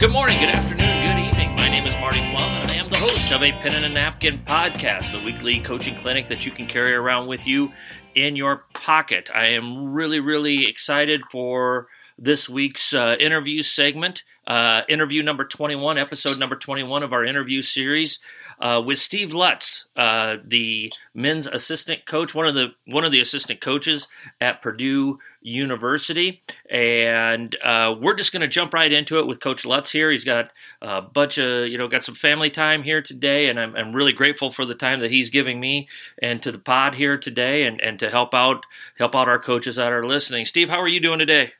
Good morning, good afternoon, good evening. My name is Marty Plum, and I am the host of a Pen and a Napkin podcast, the weekly coaching clinic that you can carry around with you in your pocket. I am really, really excited for this week's uh, interview segment, uh, interview number 21, episode number 21 of our interview series uh, with Steve Lutz, uh, the men's assistant coach, one of the one of the assistant coaches at Purdue University, and uh, we're just going to jump right into it with Coach Lutz here. He's got a bunch of you know got some family time here today, and I'm, I'm really grateful for the time that he's giving me and to the pod here today, and, and to help out help out our coaches that are listening. Steve, how are you doing today?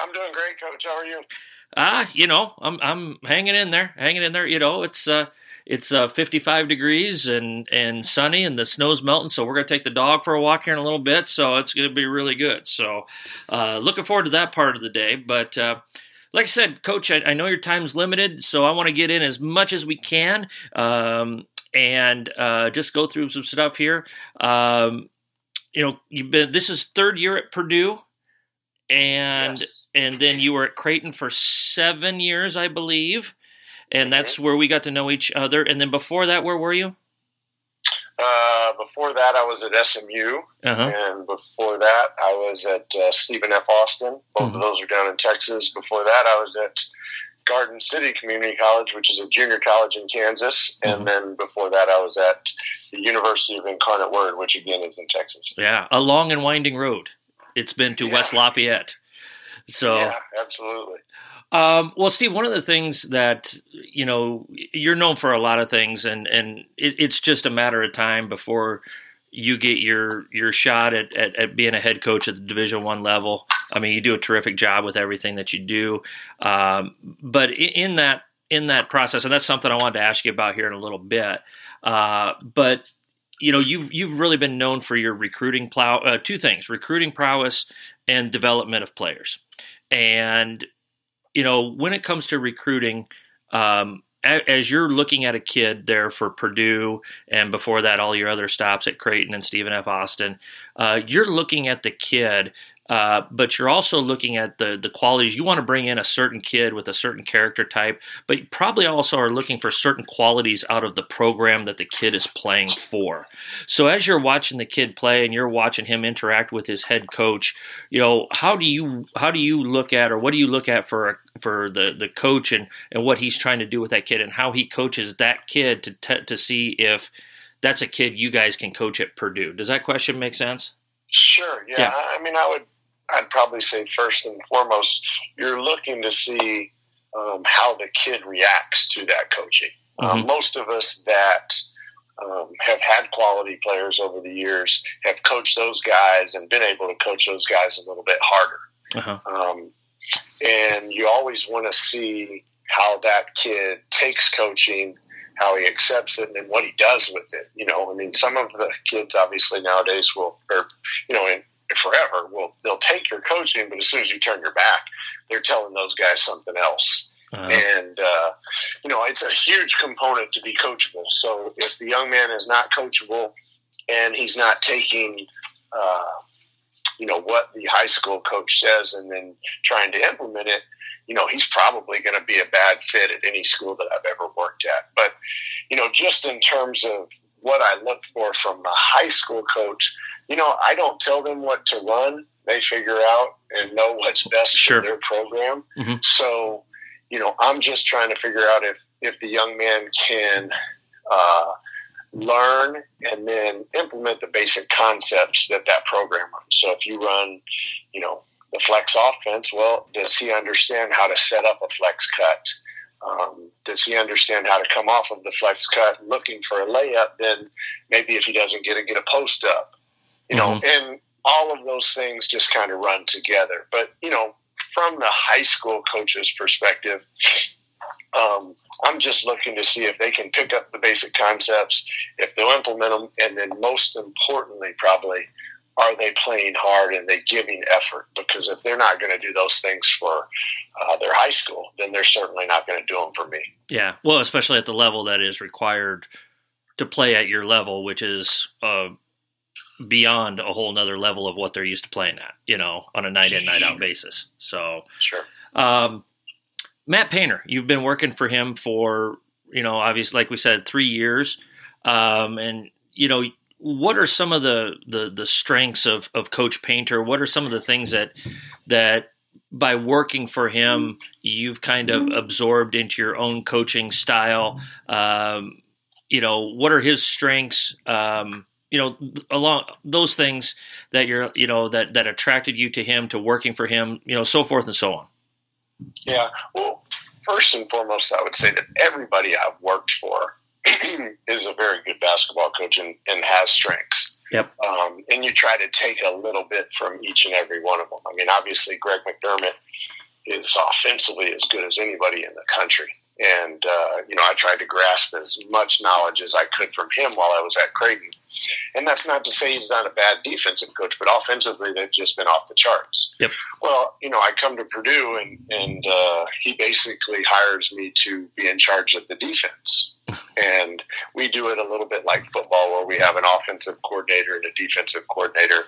I'm doing great, Coach. How are you? Ah, you know, I'm I'm hanging in there, hanging in there. You know, it's uh, it's uh, 55 degrees and and sunny, and the snow's melting. So we're gonna take the dog for a walk here in a little bit. So it's gonna be really good. So uh, looking forward to that part of the day. But uh, like I said, Coach, I, I, know your time's limited, so I want to get in as much as we can um, and uh, just go through some stuff here. Um, you know, you've been this is third year at Purdue and yes. and then you were at Creighton for seven years, I believe and that's where we got to know each other. And then before that, where were you? Uh, before that, I was at SMU, uh-huh. and before that, I was at uh, Stephen F. Austin. Both mm-hmm. of those are down in Texas. Before that, I was at Garden City Community College, which is a junior college in Kansas, mm-hmm. and then before that, I was at the University of Incarnate Word, which again is in Texas. Yeah, a long and winding road. It's been to yeah. West Lafayette. So yeah, absolutely. Um, well, Steve, one of the things that you know you're known for a lot of things, and and it, it's just a matter of time before you get your your shot at, at, at being a head coach at the Division One level. I mean, you do a terrific job with everything that you do, um, but in, in that in that process, and that's something I wanted to ask you about here in a little bit. Uh, but you know, you've you've really been known for your recruiting plow. Uh, two things: recruiting prowess and development of players. And you know, when it comes to recruiting, um, as you're looking at a kid there for Purdue and before that, all your other stops at Creighton and Stephen F. Austin, uh, you're looking at the kid uh, but you're also looking at the the qualities. You want to bring in a certain kid with a certain character type, but you probably also are looking for certain qualities out of the program that the kid is playing for. So as you're watching the kid play and you're watching him interact with his head coach, you know how do you how do you look at or what do you look at for for the the coach and and what he's trying to do with that kid and how he coaches that kid to t- to see if that's a kid you guys can coach at Purdue. Does that question make sense? Sure. Yeah. yeah. I mean, I would I'd probably say first and foremost, you're looking to see um, how the kid reacts to that coaching. Um, mm-hmm. Um, most of us that um, have had quality players over the years have coached those guys and been able to coach those guys a little bit harder. Uh-huh. Um, and you always want to see how that kid takes coaching, how he accepts it, and what he does with it. You know, I mean, some of the kids obviously nowadays will, or you know, in, forever. Well, they'll take your coaching, but as soon as you turn your back, they're telling those guys something else. Uh-huh. And, uh, you know, it's a huge component to be coachable. So if the young man is not coachable and he's not taking, uh, you know, what the high school coach says and then trying to implement it, you know, he's probably going to be a bad fit at any school that I've ever worked at. But, you know, just in terms of what I look for from a high school coach, you know, I don't tell them what to run. They figure out and know what's best sure. for their program. Mm-hmm. So, you know, I'm just trying to figure out if, if the young man can uh, learn and then implement the basic concepts that that program runs. So if you run, you know, the flex offense, well, does he understand how to set up a flex cut? Um, does he understand how to come off of the flex cut looking for a layup? Then maybe if he doesn't get it, get a post up you know, mm-hmm. and all of those things just kind of run together. But, you know, from the high school coach's perspective, um, I'm just looking to see if they can pick up the basic concepts, if they'll implement them, and then most importantly, probably, are they playing hard and they giving effort? Because if they're not going to do those things for uh, their high school, then they're certainly not going to do them for me. Yeah, well, especially at the level that is required to play at your level, which is uh, beyond a whole nother level of what they're used to playing at, you know, on a night in, night out basis. So, sure. Um, Matt Painter, you've been working for him for you know, obviously, like we said, three years, um, and you know, what are some of the, the the strengths of of Coach Painter? What are some of the things that that by working for him, you've kind of absorbed into your own coaching style. Um, you know, what are his strengths? Um, you know, along those things that you're, you know, that that attracted you to him, to working for him, you know, so forth and so on. Yeah. Well, first and foremost, I would say that everybody I've worked for is a very good basketball coach and, and has strengths. Yep. Um, and you try to take a little bit from each and every one of them. I mean, obviously, Greg McDermott is offensively as good as anybody in the country. And, uh, you know, I tried to grasp as much knowledge as I could from him while I was at Creighton. And that's not to say he's not a bad defensive coach, but offensively, they've just been off the charts. Yep. Well, you know, I come to Purdue, and and uh, he basically hires me to be in charge of the defense. and we do it a little bit like football, where we have an offensive coordinator and a defensive coordinator.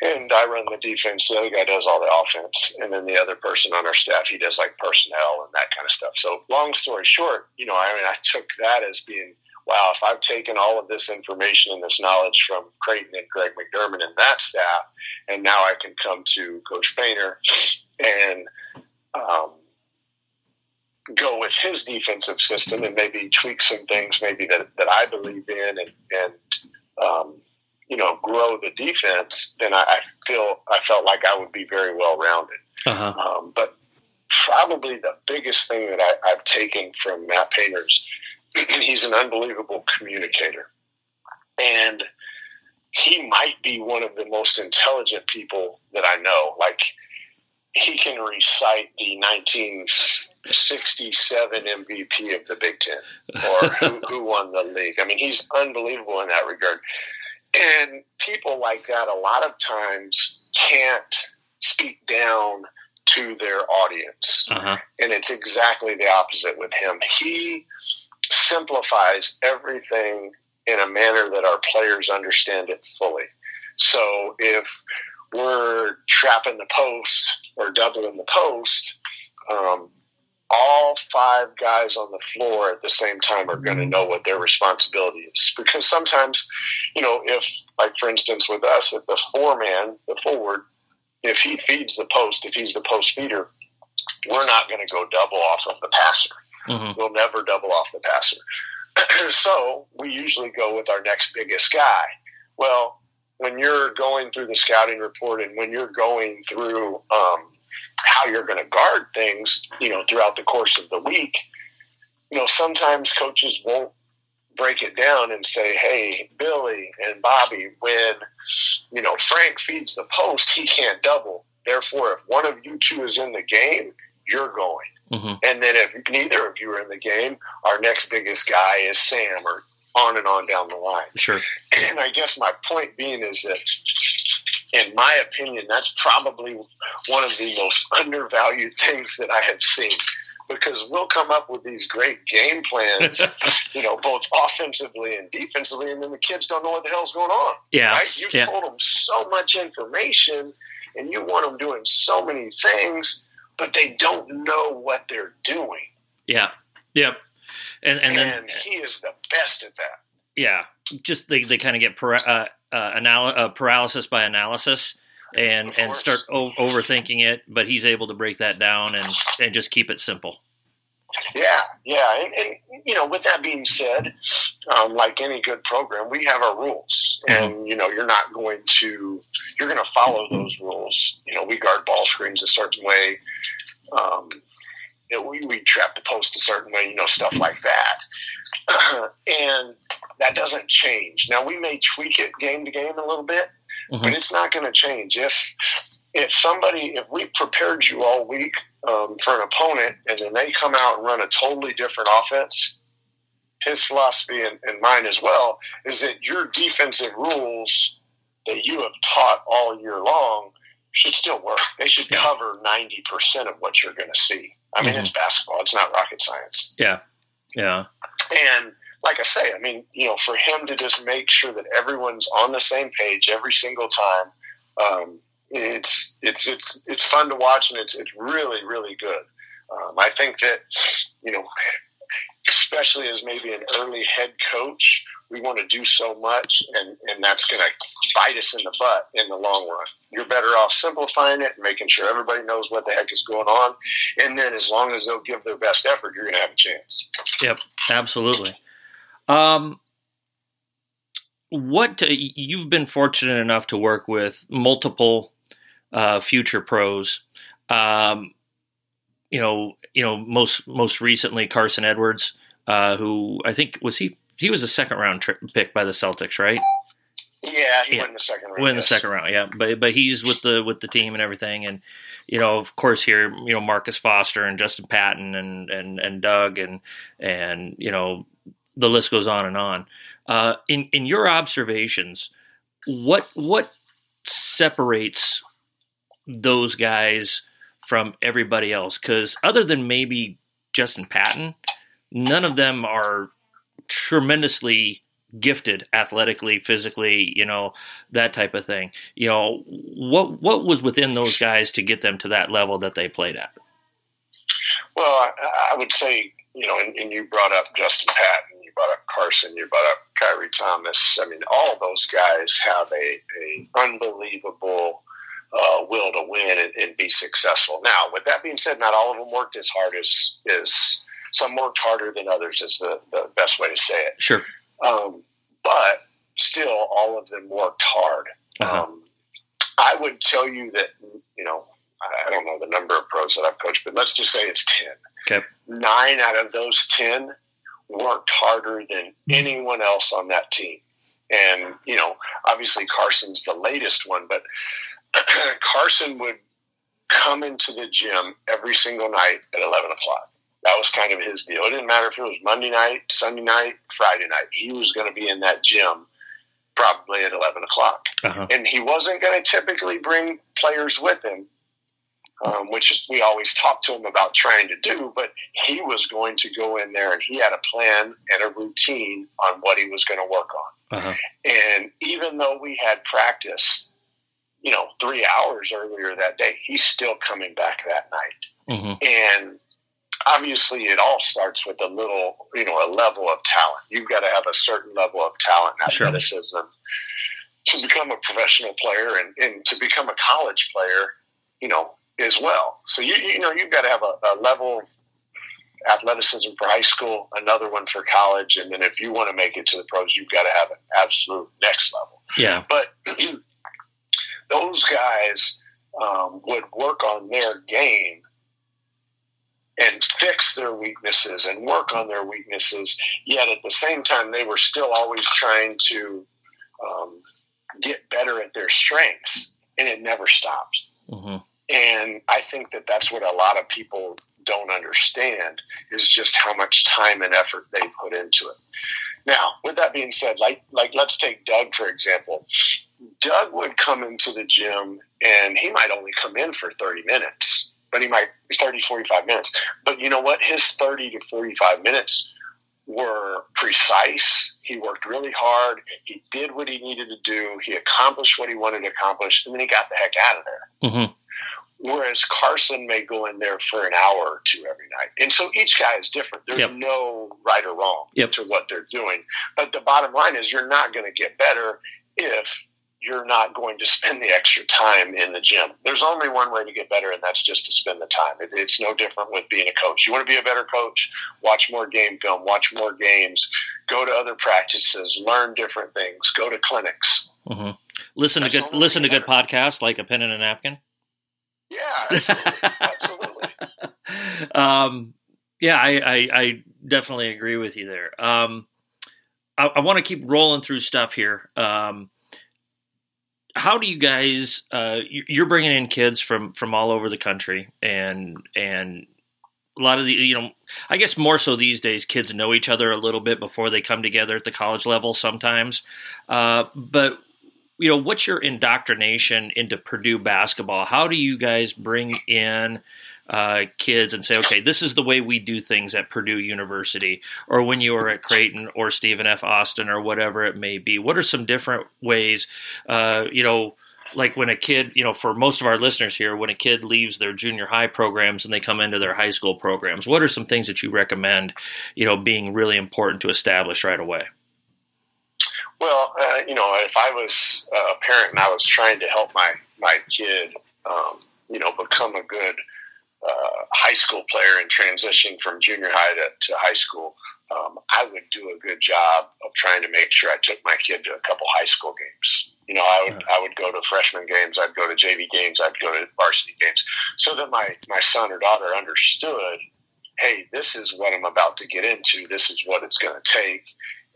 And I run the defense. The other guy does all the offense, and then the other person on our staff he does like personnel and that kind of stuff. So, long story short, you know, I mean, I took that as being wow, if I've taken all of this information and this knowledge from Creighton and Greg McDermott and that staff, and now I can come to Coach Painter and um, go with his defensive system and maybe tweak some things maybe that, that I believe in and, and um, you know, grow the defense, then I, I, feel I felt like I would be very well rounded. Uh-huh. Um, but probably the biggest thing that I, I've taken from Matt Painter's he's an unbelievable communicator. And he might be one of the most intelligent people that I know. Like, he can recite the 1967 MVP of the Big Ten or who, who won the league. I mean, he's unbelievable in that regard. And people like that, a lot of times, can't speak down to their audience. Uh-huh. And it's exactly the opposite with him. He simplifies everything in a manner that our players understand it fully. So if we're trapping the post or doubling the post, um, all five guys on the floor at the same time are going to know what their responsibility is. Because sometimes, you know, if, like for instance, with us, if the four man, the forward, if he feeds the post, if he's the post feeder, we're not going to go double off of the passer. Mm-hmm. We'll never double off the passer. so we usually go with our next biggest guy. Well, when you're going through the scouting report and when you're going through um, how you're going to guard things, you know, throughout the course of the week, you know, sometimes coaches won't break it down and say, hey, Billy and Bobby, when, you know, Frank feeds the post, he can't double. Therefore, if one of you two is in the game, you're going. Mm-hmm. And then if neither of you are in the game, our next biggest guy is Sam, or on and on down the line. Sure. And I guess my point being is that, in my opinion, that's probably one of the most undervalued things that I have seen. Because we'll come up with these great game plans, you know, both offensively and defensively, and then the kids don't know what the hell's going on. Yeah. Right? You've yeah. told them so much information, and you want them doing so many things but they don't know what they're doing. Yeah. Yep. And and, and then he is the best at that. Yeah. Just they, they kind of get uh, uh, anal- uh, paralysis by analysis and and start o- overthinking it, but he's able to break that down and and just keep it simple. Yeah, yeah, and, and you know, with that being said, um, like any good program, we have our rules, mm-hmm. and you know, you're not going to you're going to follow those rules. You know, we guard ball screens a certain way. Um, you know, we, we trap the post a certain way, you know, stuff like that. and that doesn't change. Now, we may tweak it game to game a little bit, mm-hmm. but it's not going to change. If if somebody, if we prepared you all week um, for an opponent and then they come out and run a totally different offense, his philosophy and, and mine as well is that your defensive rules that you have taught all year long should still work. They should yeah. cover 90% of what you're going to see. I mean, mm-hmm. it's basketball, it's not rocket science. Yeah. Yeah. And like I say, I mean, you know, for him to just make sure that everyone's on the same page every single time, um, it's it's it's it's fun to watch and it's it's really really good. Um, I think that you know, especially as maybe an early head coach, we want to do so much, and, and that's going to bite us in the butt in the long run. You're better off simplifying it and making sure everybody knows what the heck is going on. And then as long as they'll give their best effort, you're going to have a chance. Yep, absolutely. Um, what you've been fortunate enough to work with multiple uh, future pros. Um, you know, you know, most most recently Carsen Edwards, uh, who I think was he he was a second round tri- pick by the Celtics, right? Yeah, he yeah. went in the second round. Went in the second round, yeah. But but he's with the with the team and everything, and you know, of course, here you know Marcus Foster and Justin Patton and and and Doug and and you know the list goes on and on. Uh, in in your observations, what what separates those guys from everybody else? Because other than maybe Justin Patton, none of them are tremendously gifted athletically, physically, you know, that type of thing. You know, what what was within those guys to get them to that level that they played at? Well, I, I would say, you know, and, and, you brought up Justin Patton, you brought up Carsen, you brought up Khyri Thomas. I mean, all those guys have a, a unbelievable uh, will to win and, and, be successful. Now, with that being said, not all of them worked as hard as is some worked harder than others is the, the best way to say it. Sure. Um, but still, all of them worked hard. Uh-huh. Um, I would tell you that, you know, I don't know the number of pros that I've coached, but let's just say it's 10. Okay. Nine out of those 10 worked harder than anyone else on that team. And, you know, obviously Carsen's the latest one, but Carsen would come into the gym every single night at 11 o'clock. That was kind of his deal. It didn't matter if it was Monday night, Sunday night, Friday night. He was going to be in that gym probably at 11 o'clock. Uh-huh. And he wasn't going to typically bring players with him, um, which we always talked to him about trying to do, but he was going to go in there and he had a plan and a routine on what he was going to work on. Uh-huh. And even though we had practice, you know, three hours earlier that day, he's still coming back that night. Mm-hmm. And obviously it all starts with a little, you know, a level of talent. You've got to have a certain level of talent and athleticism sure. to become a professional player and, and to become a college player, you know, as well. So you you know you've got to have a, a level of athleticism for high school, another one for college, and then if you want to make it to the pros, you've got to have an absolute next level. Yeah. But those guys um, would work on their game and fix their weaknesses and work on their weaknesses. Yet at the same time, they were still always trying to um, get better at their strengths, and it never stopped. Mm-hmm. And I think that that's what a lot of people don't understand is just how much time and effort they put into it. Now, with that being said, like like let's take Doug for example. Doug would come into the gym and he might only come in for 30 minutes but he might 30, 45 minutes. But you know what? His 30 to 45 minutes were precise. He worked really hard. He did what he needed to do. He accomplished what he wanted to accomplish, and then he got the heck out of there. Mm-hmm. Whereas Carsen may go in there for an hour or two every night. And so each guy is different. There's yep. no right or wrong yep. to what they're doing. But the bottom line is you're not going to get better if you're not going to spend the extra time in the gym. There's only one way to get better, and that's just to spend the time. It, it's no different with being a coach. You want to be a better coach? Watch more game film, watch more games, go to other practices, learn different things, go to clinics. Mm-hmm. Listen that's to good listen to good podcasts like a pen and a napkin. Yeah, absolutely. absolutely. Um, yeah, I, I, I, definitely agree with you there. Um, I, I want to keep rolling through stuff here. Um, how do you guys uh, you're bringing in kids from from all over the country and and a lot of the you know i guess more so these days kids know each other a little bit before they come together at the college level sometimes. Uh, but you know what's your indoctrination into purdue basketball? How do you guys bring in uh, kids and say, okay, this is the way we do things at Purdue University, or when you are at Creighton or Stephen F. Austin or whatever it may be? What are some different ways? Uh, you know, like when a kid, you know, for most of our listeners here, when a kid leaves their junior high programs and they come into their high school programs, what are some things that you recommend, you know, being really important to establish right away? Well, uh, you know, if I was a parent and I was trying to help my my kid, um, you know, become a good uh, high school player and transition from junior high to, to high school, um, I would do a good job of trying to make sure I took my kid to a couple high school games. You know, I would I would go to freshman games, I'd go to JV games, I'd go to varsity games, so that my my son or daughter understood, hey, this is what I'm about to get into. This is what it's going to take,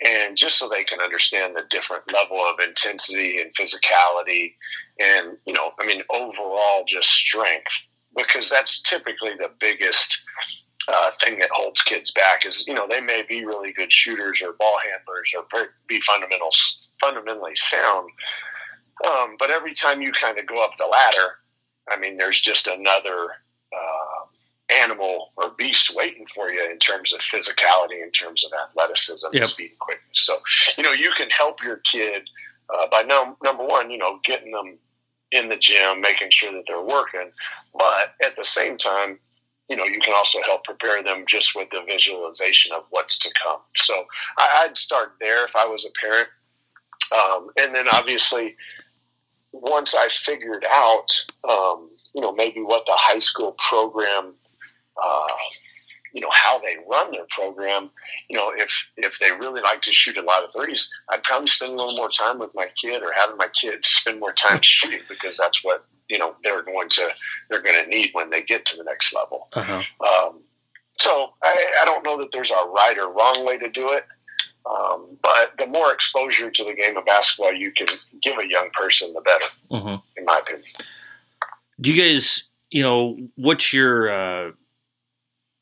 and just so they can understand the different level of intensity and physicality, and you know, I mean, overall just strength, because that's typically the biggest uh, thing that holds kids back is you know they may be really good shooters or ball handlers or be fundamental fundamentally sound, um, but every time you kind of go up the ladder, I mean, there's just another uh, animal or beast waiting for you in terms of physicality, in terms of athleticism, yep. and speed and quickness. So you know you can help your kid uh, by num- number one, you know, getting them in the gym, making sure that they're working, but at the same time you know, you can also help prepare them just with the visualization of what's to come. So I, would start there if I was a parent. Um, and then obviously, once I figured out, um, you know, maybe what the high school program, uh, you know, how they run their program, you know, if, if they really like to shoot a lot of threes, I'd probably spend a little more time with my kid or having my kids spend more time shooting because that's what you know they're going to they're going to need when they get to the next level. Uh-huh. Um, so I, I, don't know that there's a right or wrong way to do it, um, but the more exposure to the game of basketball you can give a young person, the better, uh-huh. in my opinion. Do you guys, you know, what's your uh,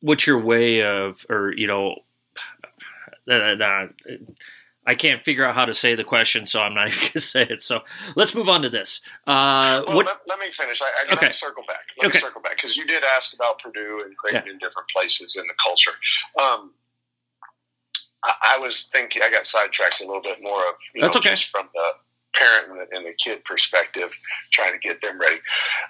what's your way of, or you know, uh, uh, I can't figure out how to say the question, so I'm not even going to say it. So let's move on to this. Uh, well, what, let, let, me finish. I, I okay. circle back. Let okay. me circle back because you did ask about Purdue and Creighton yeah. in different places in the culture. Um, I, I, was thinking I got sidetracked a little bit more of you That's know, okay. from the parent and the, and the, kid perspective, trying to get them ready.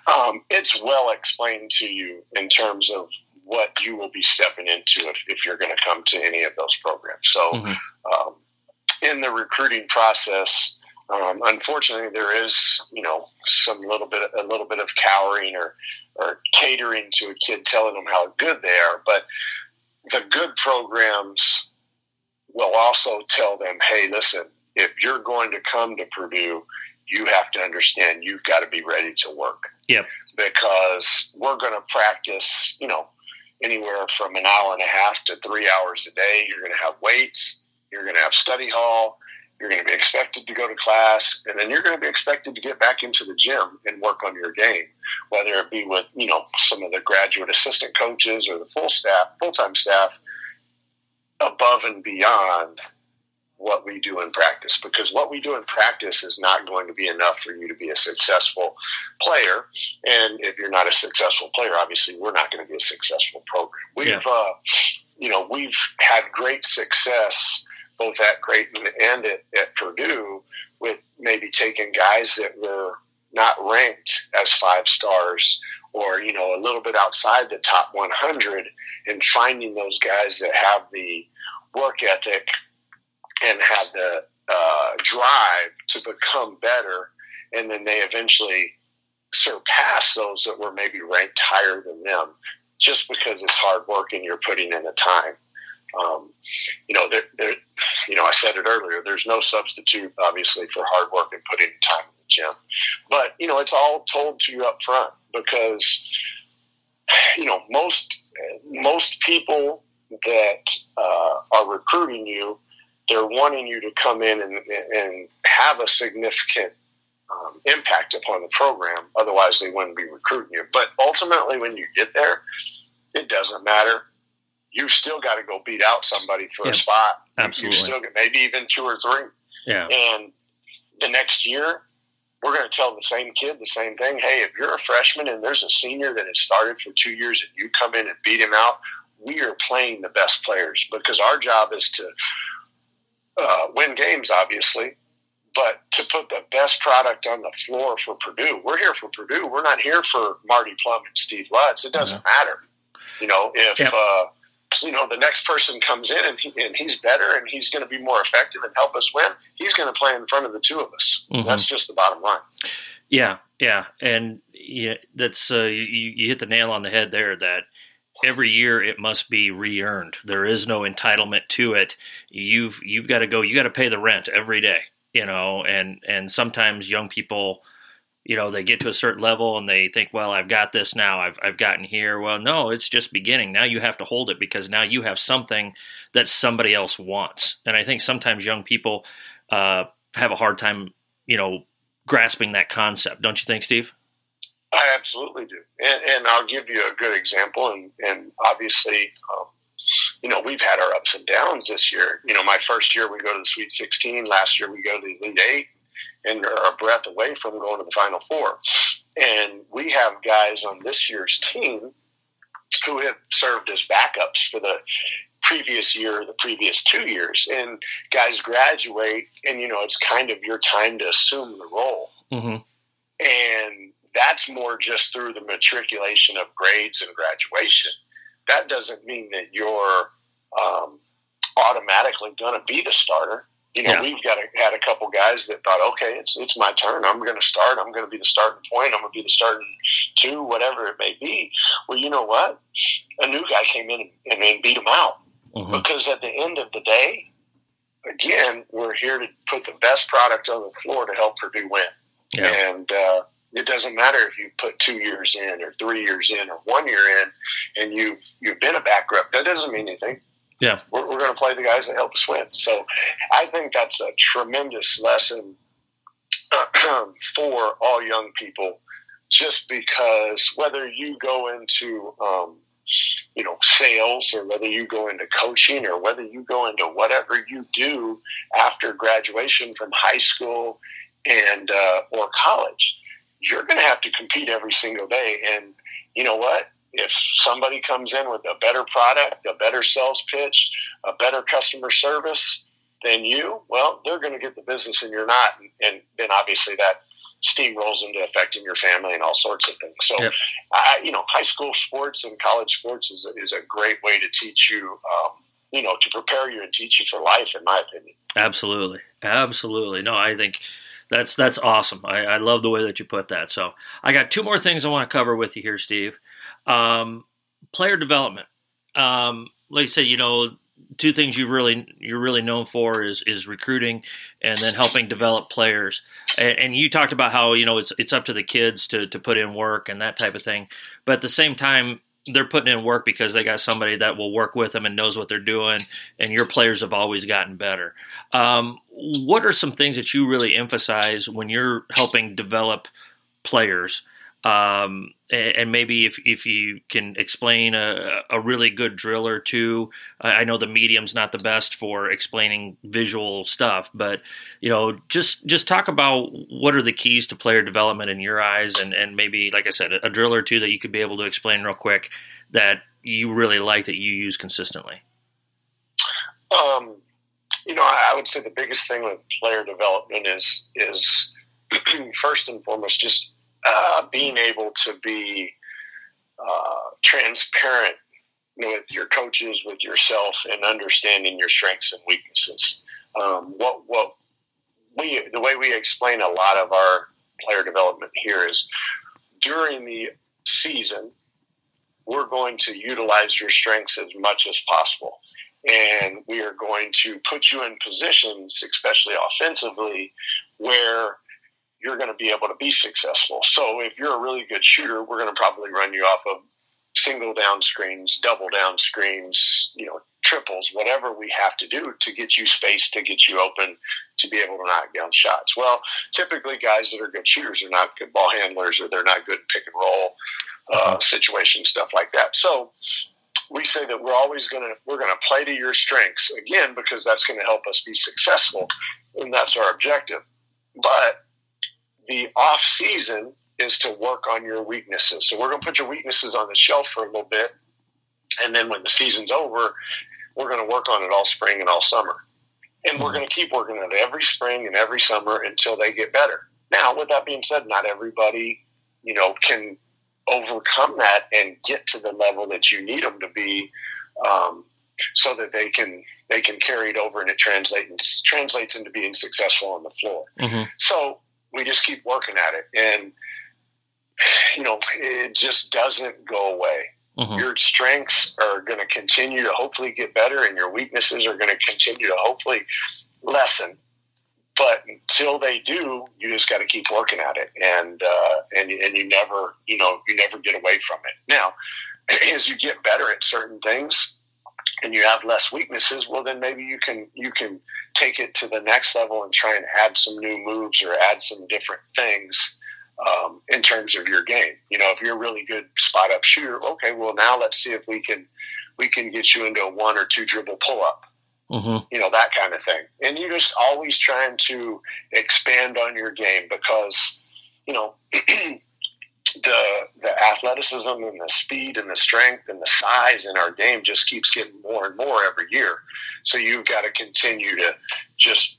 Um, it's well explained to you in terms of what you will be stepping into if, if you're going to come to any of those programs. So. Mm-hmm. Um, in the recruiting process, um, unfortunately, there is you know some little bit a little bit of cowering or or catering to a kid, telling them how good they are. But the good programs will also tell them, hey, listen, if you're going to come to Purdue, you have to understand you've got to be ready to work. Yep. Because we're going to practice, you know, anywhere from an hour and a half to three hours a day. You're going to have weights you're going to have study hall. You're going to be expected to go to class, and then you're going to be expected to get back into the gym and work on your game, whether it be with you know some of the graduate assistant coaches or the full staff, full time staff, above and beyond what we do in practice because what we do in practice is not going to be enough for you to be a successful player and if you're not a successful player obviously we're not going to be a successful program we've yeah. uh, you know we've had great success both at Creighton and at, at Purdue with maybe taking guys that were not ranked as five stars or you know a little bit outside the top 100 and finding those guys that have the work ethic and have the uh, drive to become better and then they eventually surpass those that were maybe ranked higher than them just because it's hard work and you're putting in the time um, you know, there, there, you know, I said it earlier. There's no substitute, obviously, for hard work and putting time in the gym. But you know, it's all told to you up front because you know most most people that uh, are recruiting you, they're wanting you to come in and, and have a significant um, impact upon the program. Otherwise, they wouldn't be recruiting you. But ultimately, when you get there, it doesn't matter you've still got to go beat out somebody for yeah, a spot. Absolutely. You still get maybe even two or three. Yeah. And the next year, we're going to tell the same kid the same thing. Hey, if you're a freshman and there's a senior that has started for two years and you come in and beat him out, we are playing the best players because our job is to uh, win games, obviously, but to put the best product on the floor for Purdue. We're here for Purdue. We're not here for Marty Plum and Steve Lutz. It doesn't yeah. matter. You know, if yeah. uh, you know the next person comes in and, he, and he's better and he's going to be more effective and help us win, he's going to play in front of the two of us. Mm-hmm. That's just the bottom line. Yeah, yeah, and yeah, that's uh, you, you hit the nail on the head there. That every year it must be re-earned. There is no entitlement to it. You've you've got to go. You got to pay the rent every day. You know, and and sometimes young people you know they get to a certain level and they think well i've got this now i've, I've gotten here well no it's just beginning now you have to hold it because now you have something that somebody else wants and i think sometimes young people uh, have a hard time you know grasping that concept don't you think steve i absolutely do and, and i'll give you a good example and, and obviously um, you know we've had our ups and downs this year you know my first year we go to the sweet 16 last year we go to the elite eight and are a breath away from going to the Final Four. And we have guys on this year's team who have served as backups for the previous year, the previous two years, and guys graduate, and you know it's kind of your time to assume the role. Mm-hmm. And that's more just through the matriculation of grades and graduation. That doesn't mean that you're um, automatically going to be the starter you know, yeah. we've got a, had a couple guys that thought, okay, it's it's my turn. I'm going to start. I'm going to be the starting point. I'm going to be the starting two, whatever it may be. Well, you know what? A new guy came in and, and beat him out mm-hmm. because at the end of the day, again, we're here to put the best product on the floor to help Purdue win. Yeah. And uh, it doesn't matter if you put two years in or three years in or one year in, and you you've been a backup. That doesn't mean anything. Yeah, we're, we're going to play the guys that help us win. So I think that's a tremendous lesson for all young people. Just because whether you go into um, you know sales or whether you go into coaching or whether you go into whatever you do after graduation from high school and uh, or college, you're going to have to compete every single day. And you know what? if somebody comes in with a better product, a better sales pitch, a better customer service than you, well, they're going to get the business and you're not. And, and then obviously that steamrolls into affecting your family and all sorts of things. So, yep. I, you know, high school sports and college sports is a, is a great way to teach you, um, you know, to prepare you and teach you for life, in my opinion. Absolutely, absolutely. No, I think that's that's awesome. I, I love the way that you put that. So, I got two more things I want to cover with you here, Steve. Um, player development. Um, like I said, you know, two things you really you're really known for is is recruiting and then helping develop players. And, and, you talked about how you know it's it's up to the kids to to put in work and that type of thing. But at the same time, they're putting in work because they got somebody that will work with them and knows what they're doing. And your players have always gotten better. Um, what are some things that you really emphasize when you're helping develop players? Um, and maybe if, if you can explain a, a really good drill or two, I know the medium's not the best for explaining visual stuff, but you know, just just talk about what are the keys to player development in your eyes, and, and maybe like I said, a, a drill or two that you could be able to explain real quick that you really like that you use consistently. Um, you know, I would say the biggest thing with player development is is first and foremost just uh, being able to be uh, transparent with your coaches, with yourself, and understanding your strengths and weaknesses. Um, what what we the way we explain a lot of our player development here is during the season, we're going to utilize your strengths as much as possible. And we are going to put you in positions, especially offensively, where you're going to be able to be successful. So if you're a really good shooter, we're going to probably run you off of single down screens, double down screens, you know, triples, whatever we have to do to get you space, to get you open, to be able to knock down shots. Well, typically guys that are good shooters are not good ball handlers or they're not good pick and roll uh, situation, stuff like that. So we say that we're always going to we're going to play to your strengths again because that's going to help us be successful, and that's our objective. But the off season is to work on your weaknesses. So we're going to put your weaknesses on the shelf for a little bit, and then when the season's over, we're going to work on it all spring and all summer. And we're going to keep working on it every spring and every summer until they get better. Now, with that being said, not everybody, you know, can overcome that and get to the level that you need them to be, um, so that they can they can carry it over and it translates translates into being successful on the floor. Mm-hmm. So we just keep working at it, and you know, it just doesn't go away. Mm-hmm. Your strengths are going to continue to hopefully get better, and your weaknesses are going to continue to hopefully lessen. But until they do, you just got to keep working at it, and uh, and and you never, you know, you never get away from it. Now, as you get better at certain things, and you have less weaknesses, well, then maybe you can you can take it to the next level and try and add some new moves or add some different things um, in terms of your game. You know, if you're a really good spot up shooter, okay, well now let's see if we can we can get you into a one or two dribble pull up. Mm-hmm. You know that kind of thing, and you're just always trying to expand on your game because you know the the athleticism and the speed and the strength and the size in our game just keeps getting more and more every year. So you've got to continue to just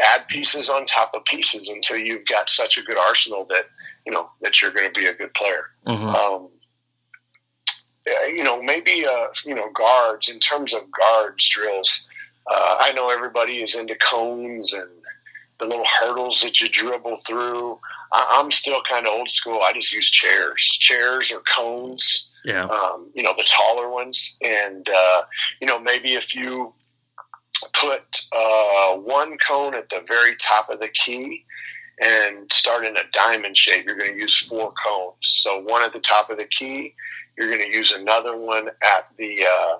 add pieces on top of pieces until you've got such a good arsenal that you know that you're going to be a good player. Mm-hmm. Um, you know, maybe uh, you know guards in terms of guards drills. Uh, I know everybody is into cones and the little hurdles that you dribble through. I, am still kind of old school. I just use chairs, chairs or cones. Yeah. Um, you know, the taller ones, and uh, you know maybe if you put uh, one cone at the very top of the key and start in a diamond shape. You're going to use four cones. So one at the top of the key. You're going to use another one at the, uh,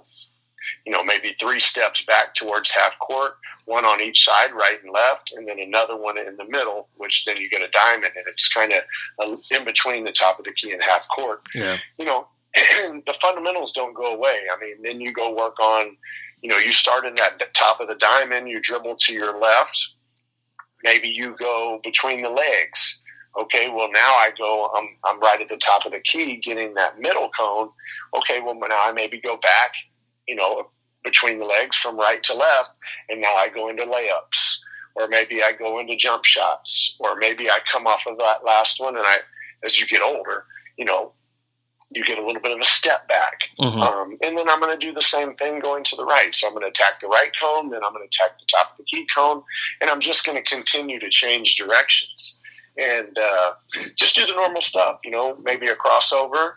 you know, maybe three steps back towards half court, one on each side, right and left, and then another one in the middle, which then you get a diamond, and it's kind of uh, in between the top of the key and half court. Yeah. You know, the fundamentals don't go away. I mean, then you go work on you know, you start in that top of the diamond, you dribble to your left. Maybe you go between the legs. Okay, well now I go, I'm, I'm right at the top of the key getting that middle cone. Okay, well now I maybe go back, you know, between the legs from right to left, and now I go into layups. Or maybe I go into jump shots. Or maybe I come off of that last one and I, as you get older, you know, you get a little bit of a step back. Mm-hmm. Um, and then I'm going to do the same thing going to the right. So I'm going to attack the right cone, then I'm going to attack the top of the key cone, and I'm just going to continue to change directions and uh, just do the normal stuff. You know, maybe a crossover,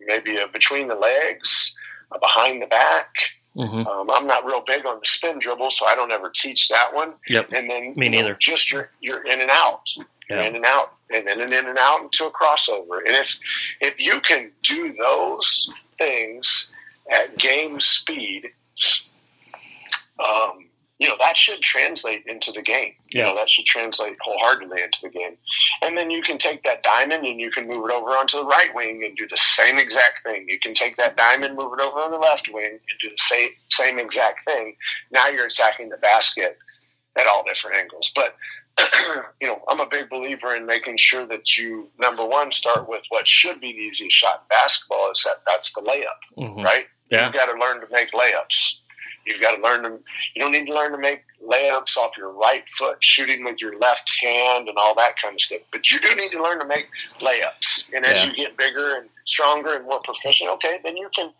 maybe a between the legs, behind the back. Mm-hmm. Um, I'm not real big on the spin dribble, so I don't ever teach that one. Yep. And then me neither. Know, just your your in and out, yeah. in and out, and then an in and out into a crossover. And if if you can do those things at game speed, um, you know that should translate into the game. Yeah. You know that should translate wholeheartedly into the game. And then you can take that diamond and you can move it over onto the right wing and do the same exact thing. You can take that diamond, move it over on the left wing, and do the same same exact thing. Now you're attacking the basket at all different angles. But you know, I'm a big believer in making sure that you number one start with what should be the easiest shot in basketball is that that's the layup, mm-hmm. right? Yeah. You've got to learn to make layups. You've got to learn to. You don't need to learn to make layups off your right foot, shooting with your left hand, and all that kind of stuff. But you do need to learn to make layups. And as yeah. you get bigger and stronger and more proficient, okay, then you can,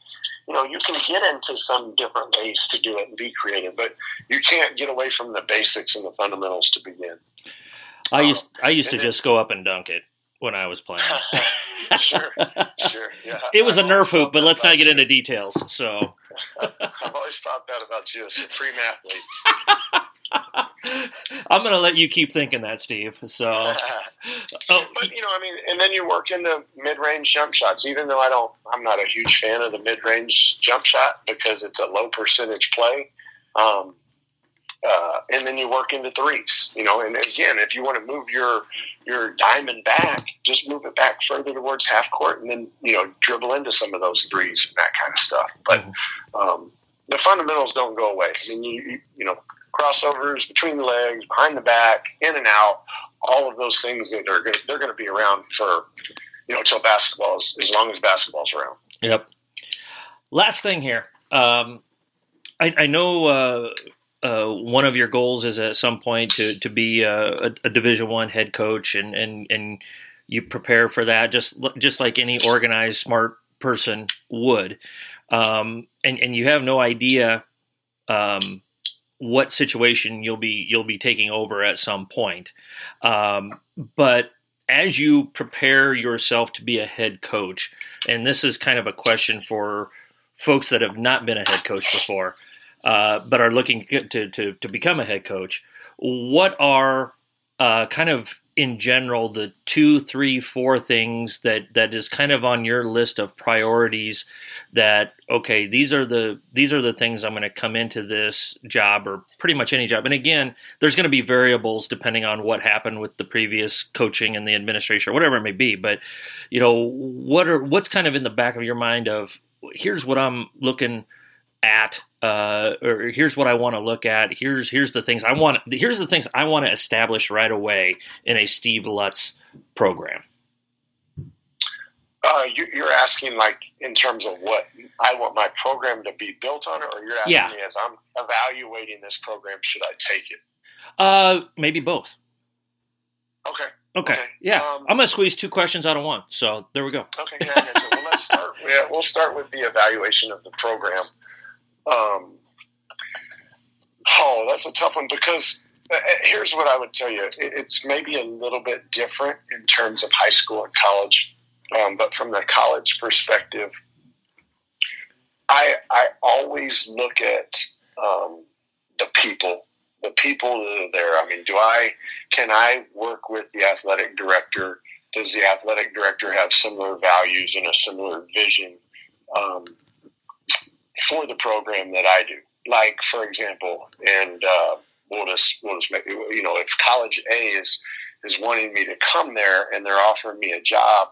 you know, you can get into some different ways to do it and be creative. But you can't get away from the basics and the fundamentals to begin. I used um, I used to just go up and dunk it when I was playing. sure, sure, yeah. It was a Nerf hoop, but let's not get into details. So I've always thought that about you, a supreme athlete. I'm going to let you keep thinking that, Steve. So, oh. but you know, I mean, and then you work into mid-range jump shots. Even though I don't, I'm not a huge fan of the mid-range jump shot because it's a low percentage play. Um, uh, and then you work into threes. You know, and again, if you want to move your your diamond back, just move it back further towards half court, and then you know dribble into some of those threes and that kind of stuff. But mm-hmm. um, the fundamentals don't go away. I mean, you, you you know crossovers between the legs, behind the back, in and out, all of those things that are gonna, they're going to be around for you know until basketball is, as long as basketball's around. Yep. Last thing here. Um, I, I know uh, uh, one of your goals is at some point to to be a, a Division One head coach, and and and you prepare for that just just like any organized smart person would, um, and and you have no idea um, what situation you'll be you'll be taking over at some point, um, but as you prepare yourself to be a head coach, and this is kind of a question for folks that have not been a head coach before, uh, but are looking to, to, to become a head coach, what are uh, kind of in general the two, three, four things that that is kind of on your list of priorities that okay, these are the these are the things I'm going to come into this job or pretty much any job. And again, there's going to be variables depending on what happened with the previous coaching and the administration or whatever it may be. But you know, what are what's kind of in the back of your mind of here's what I'm looking at uh, or here's what I want to look at. Here's here's the things I want. Here's the things I want to establish right away in a Steve Lutz program. Uh, you, are asking like in terms of what I want my program to be built on, or you're asking yeah. me as I'm evaluating this program, should I take it? Uh, maybe both. Okay. Okay. okay. Yeah, um, I'm gonna squeeze two questions out of one. So there we go. Okay. Yeah, well, let's start. Yeah, we'll start with the evaluation of the program. Um, oh, that's a tough one because uh, uh, here's what I would tell you. It's maybe a little bit different in terms of high school and college, um, but from the college perspective, I I always look at um, the people, the people that are there. I mean, do I can I work with the athletic director? Does the athletic director have similar values and a similar vision? Um, for the program that I do. Like, for example, and uh, we'll just we'll just make you know if College A is is wanting me to come there and they're offering me a job,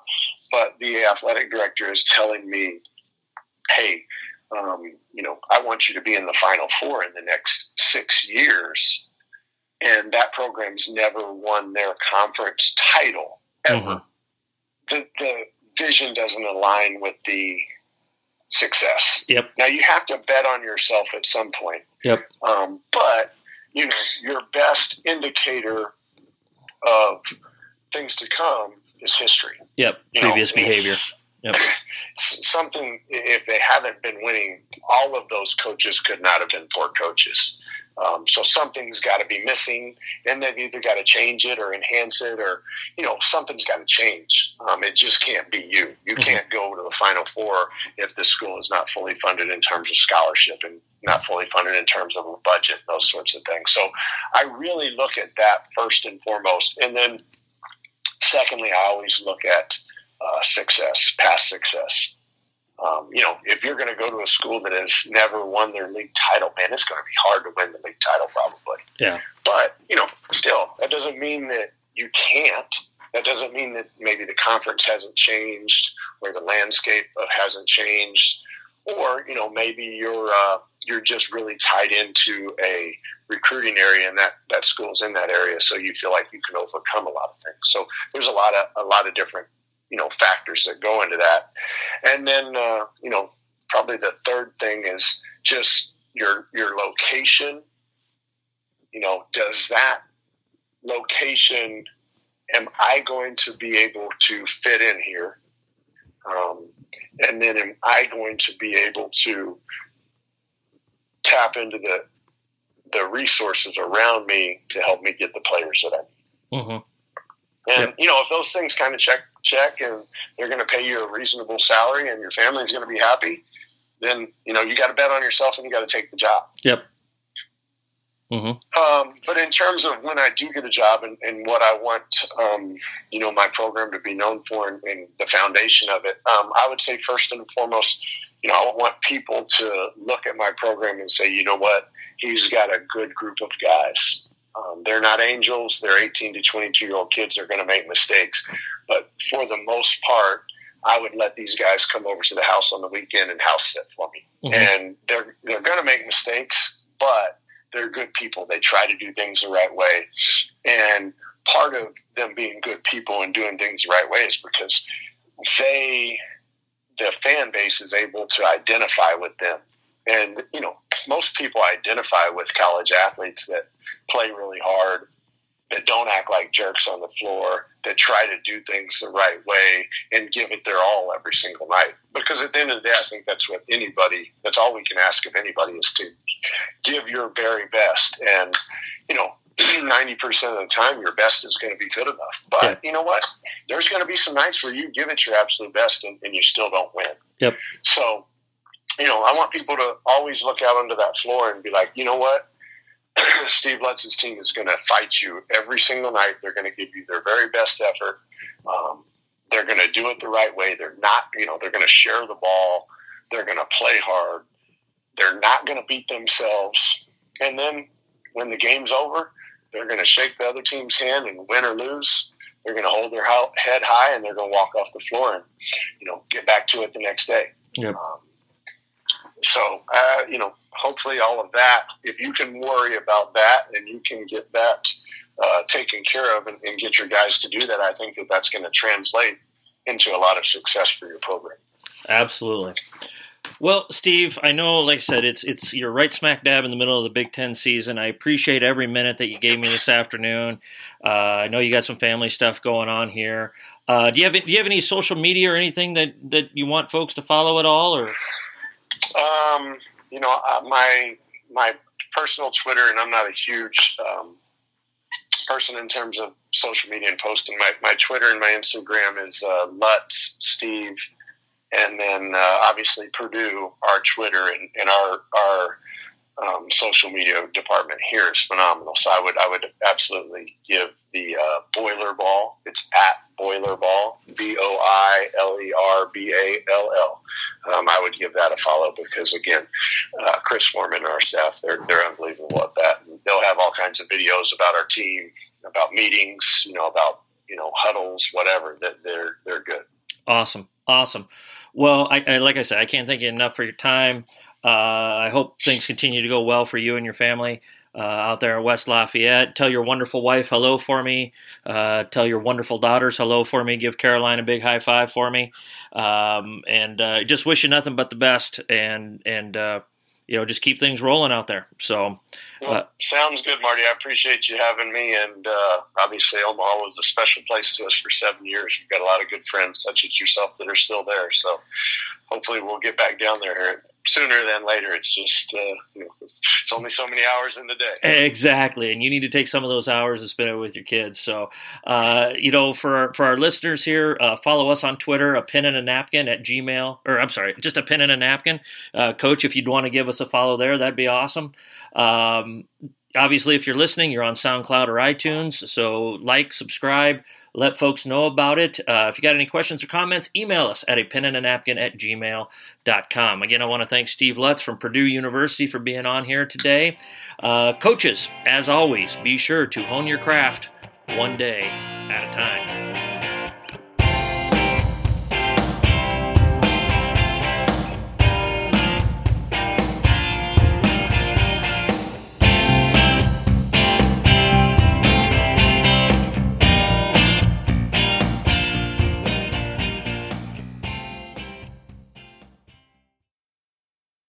but the athletic director is telling me, hey, um, you know, I want you to be in the Final Four in the next six years, and that program's never won their conference title ever. Mm-hmm. The the vision doesn't align with the success. Yep. Now you have to bet on yourself at some point. Yep. Um, but you know your best indicator of things to come is history. Yep. You Previous know, behavior. Yep. Something if they haven't been winning, all of those coaches could not have been poor coaches. Um, so something's got to be missing, and they've either got to change it or enhance it, or you know something's got to change. Um, it just can't be you. You mm-hmm. can't go to the Final Four if the school is not fully funded in terms of scholarship and not fully funded in terms of a budget, those sorts of things. So I really look at that first and foremost, and then secondly, I always look at uh, success, past success. Um, you know, if you're going to go to a school that has never won their league title, man, it's going to be hard to win the league title, probably. Yeah. But you know, still, that doesn't mean that you can't. That doesn't mean that maybe the conference hasn't changed or the landscape hasn't changed, or you know, maybe you're uh, you're just really tied into a recruiting area and that that school's in that area, so you feel like you can overcome a lot of things. So there's a lot of a lot of different you know factors that go into that. And then uh, you know probably the third thing is just your your location. You know, does that location am I going to be able to fit in here? Um, and then am I going to be able to tap into the the resources around me to help me get the players that I need? Mm-hmm. And yep. you know, if those things kind of check check and they're going to pay you a reasonable salary and your family's going to be happy, then you know you got to bet on yourself and you got to take the job. Yep. Mm-hmm. Um, but in terms of when I do get a job and, and what I want, um, you know, my program to be known for and, and the foundation of it, um, I would say first and foremost, you know, I want people to look at my program and say, you know what, he's got a good group of guys. Um, they're not angels. They're 18 to 22 year old kids. They're going to make mistakes. But for the most part, I would let these guys come over to the house on the weekend and house sit for me. Mm-hmm. And they're, they're going to make mistakes, but they're good people. They try to do things the right way. And part of them being good people and doing things the right way is because they, the fan base is able to identify with them. And, you know, most people identify with college athletes that play really hard, that don't act like jerks on the floor, that try to do things the right way and give it their all every single night. Because at the end of the day, I think that's what anybody, that's all we can ask of anybody is to give your very best. And, you know, 90% of the time, your best is going to be good enough. But yeah. you know what? There's going to be some nights where you give it your absolute best and, and you still don't win. Yep. So, you know, I want people to always look out onto that floor and be like, you know what? Steve Lutz's team is going to fight you every single night. They're going to give you their very best effort. Um, they're going to do it the right way. They're not, you know, they're going to share the ball. They're going to play hard. They're not going to beat themselves. And then when the game's over, they're going to shake the other team's hand and win or lose. They're going to hold their head high and they're going to walk off the floor and, you know, get back to it the next day. Yep. Um, so, uh, you know, hopefully all of that, if you can worry about that and you can get that uh, taken care of and, and get your guys to do that, I think that that's going to translate into a lot of success for your program. Absolutely. Well, Steve, I know, like I said, it's it's you're right smack dab in the middle of the Big Ten season. I appreciate every minute that you gave me this afternoon. Uh, I know you got some family stuff going on here. Uh, do you have do you have any social media or anything that, that you want folks to follow at all? Or um, you know, uh, my my personal Twitter, and I'm not a huge um, person in terms of social media and posting. My my Twitter and my Instagram is uh, Lutz Steve and then uh, obviously Purdue, our Twitter and, and our our um, social media department here is phenomenal. So I would I would absolutely give the uh, Boiler Ball. It's at Boiler Ball, B O I L E R B A L L. Um, I would give that a follow because again, uh, Chris Foreman and our staff they're they're unbelievable at that. And they'll have all kinds of videos about our team, about meetings, you know, about you know huddles, whatever. That they're they're good. Awesome, awesome. Well, I, I, like I said, I can't thank you enough for your time. Uh, I hope things continue to go well for you and your family uh, out there in West Lafayette. Tell your wonderful wife hello for me. Uh, tell your wonderful daughters hello for me. Give Caroline a big high five for me. Um, and uh, just wish you nothing but the best. And and uh, you know, just keep things rolling out there. So, well, uh, sounds good, Marty. I appreciate you having me. And uh, obviously, Omaha was a special place to us for seven years. We've got a lot of good friends, such as yourself, that are still there. So, hopefully, we'll get back down there sooner than later. It's just uh, you know, it's, only so many hours in the day. Exactly, and you need to take some of those hours and spend it with your kids. So, uh, you know, for our, for our listeners here, uh, follow us on Twitter, a pen and a napkin at Gmail, or I'm sorry, just a pen and a napkin, uh, Coach. If you'd want to give us a follow there, that'd be awesome. Um, obviously, if you're listening, you're on SoundCloud or iTunes. So, like, subscribe let folks know about it. Uh, if you got any questions or comments, email us at a pen and a napkin at gmail.com. Again, I want to thank Steve Lutz from Purdue University for being on here today. Uh, coaches, as always, be sure to hone your craft one day at a time.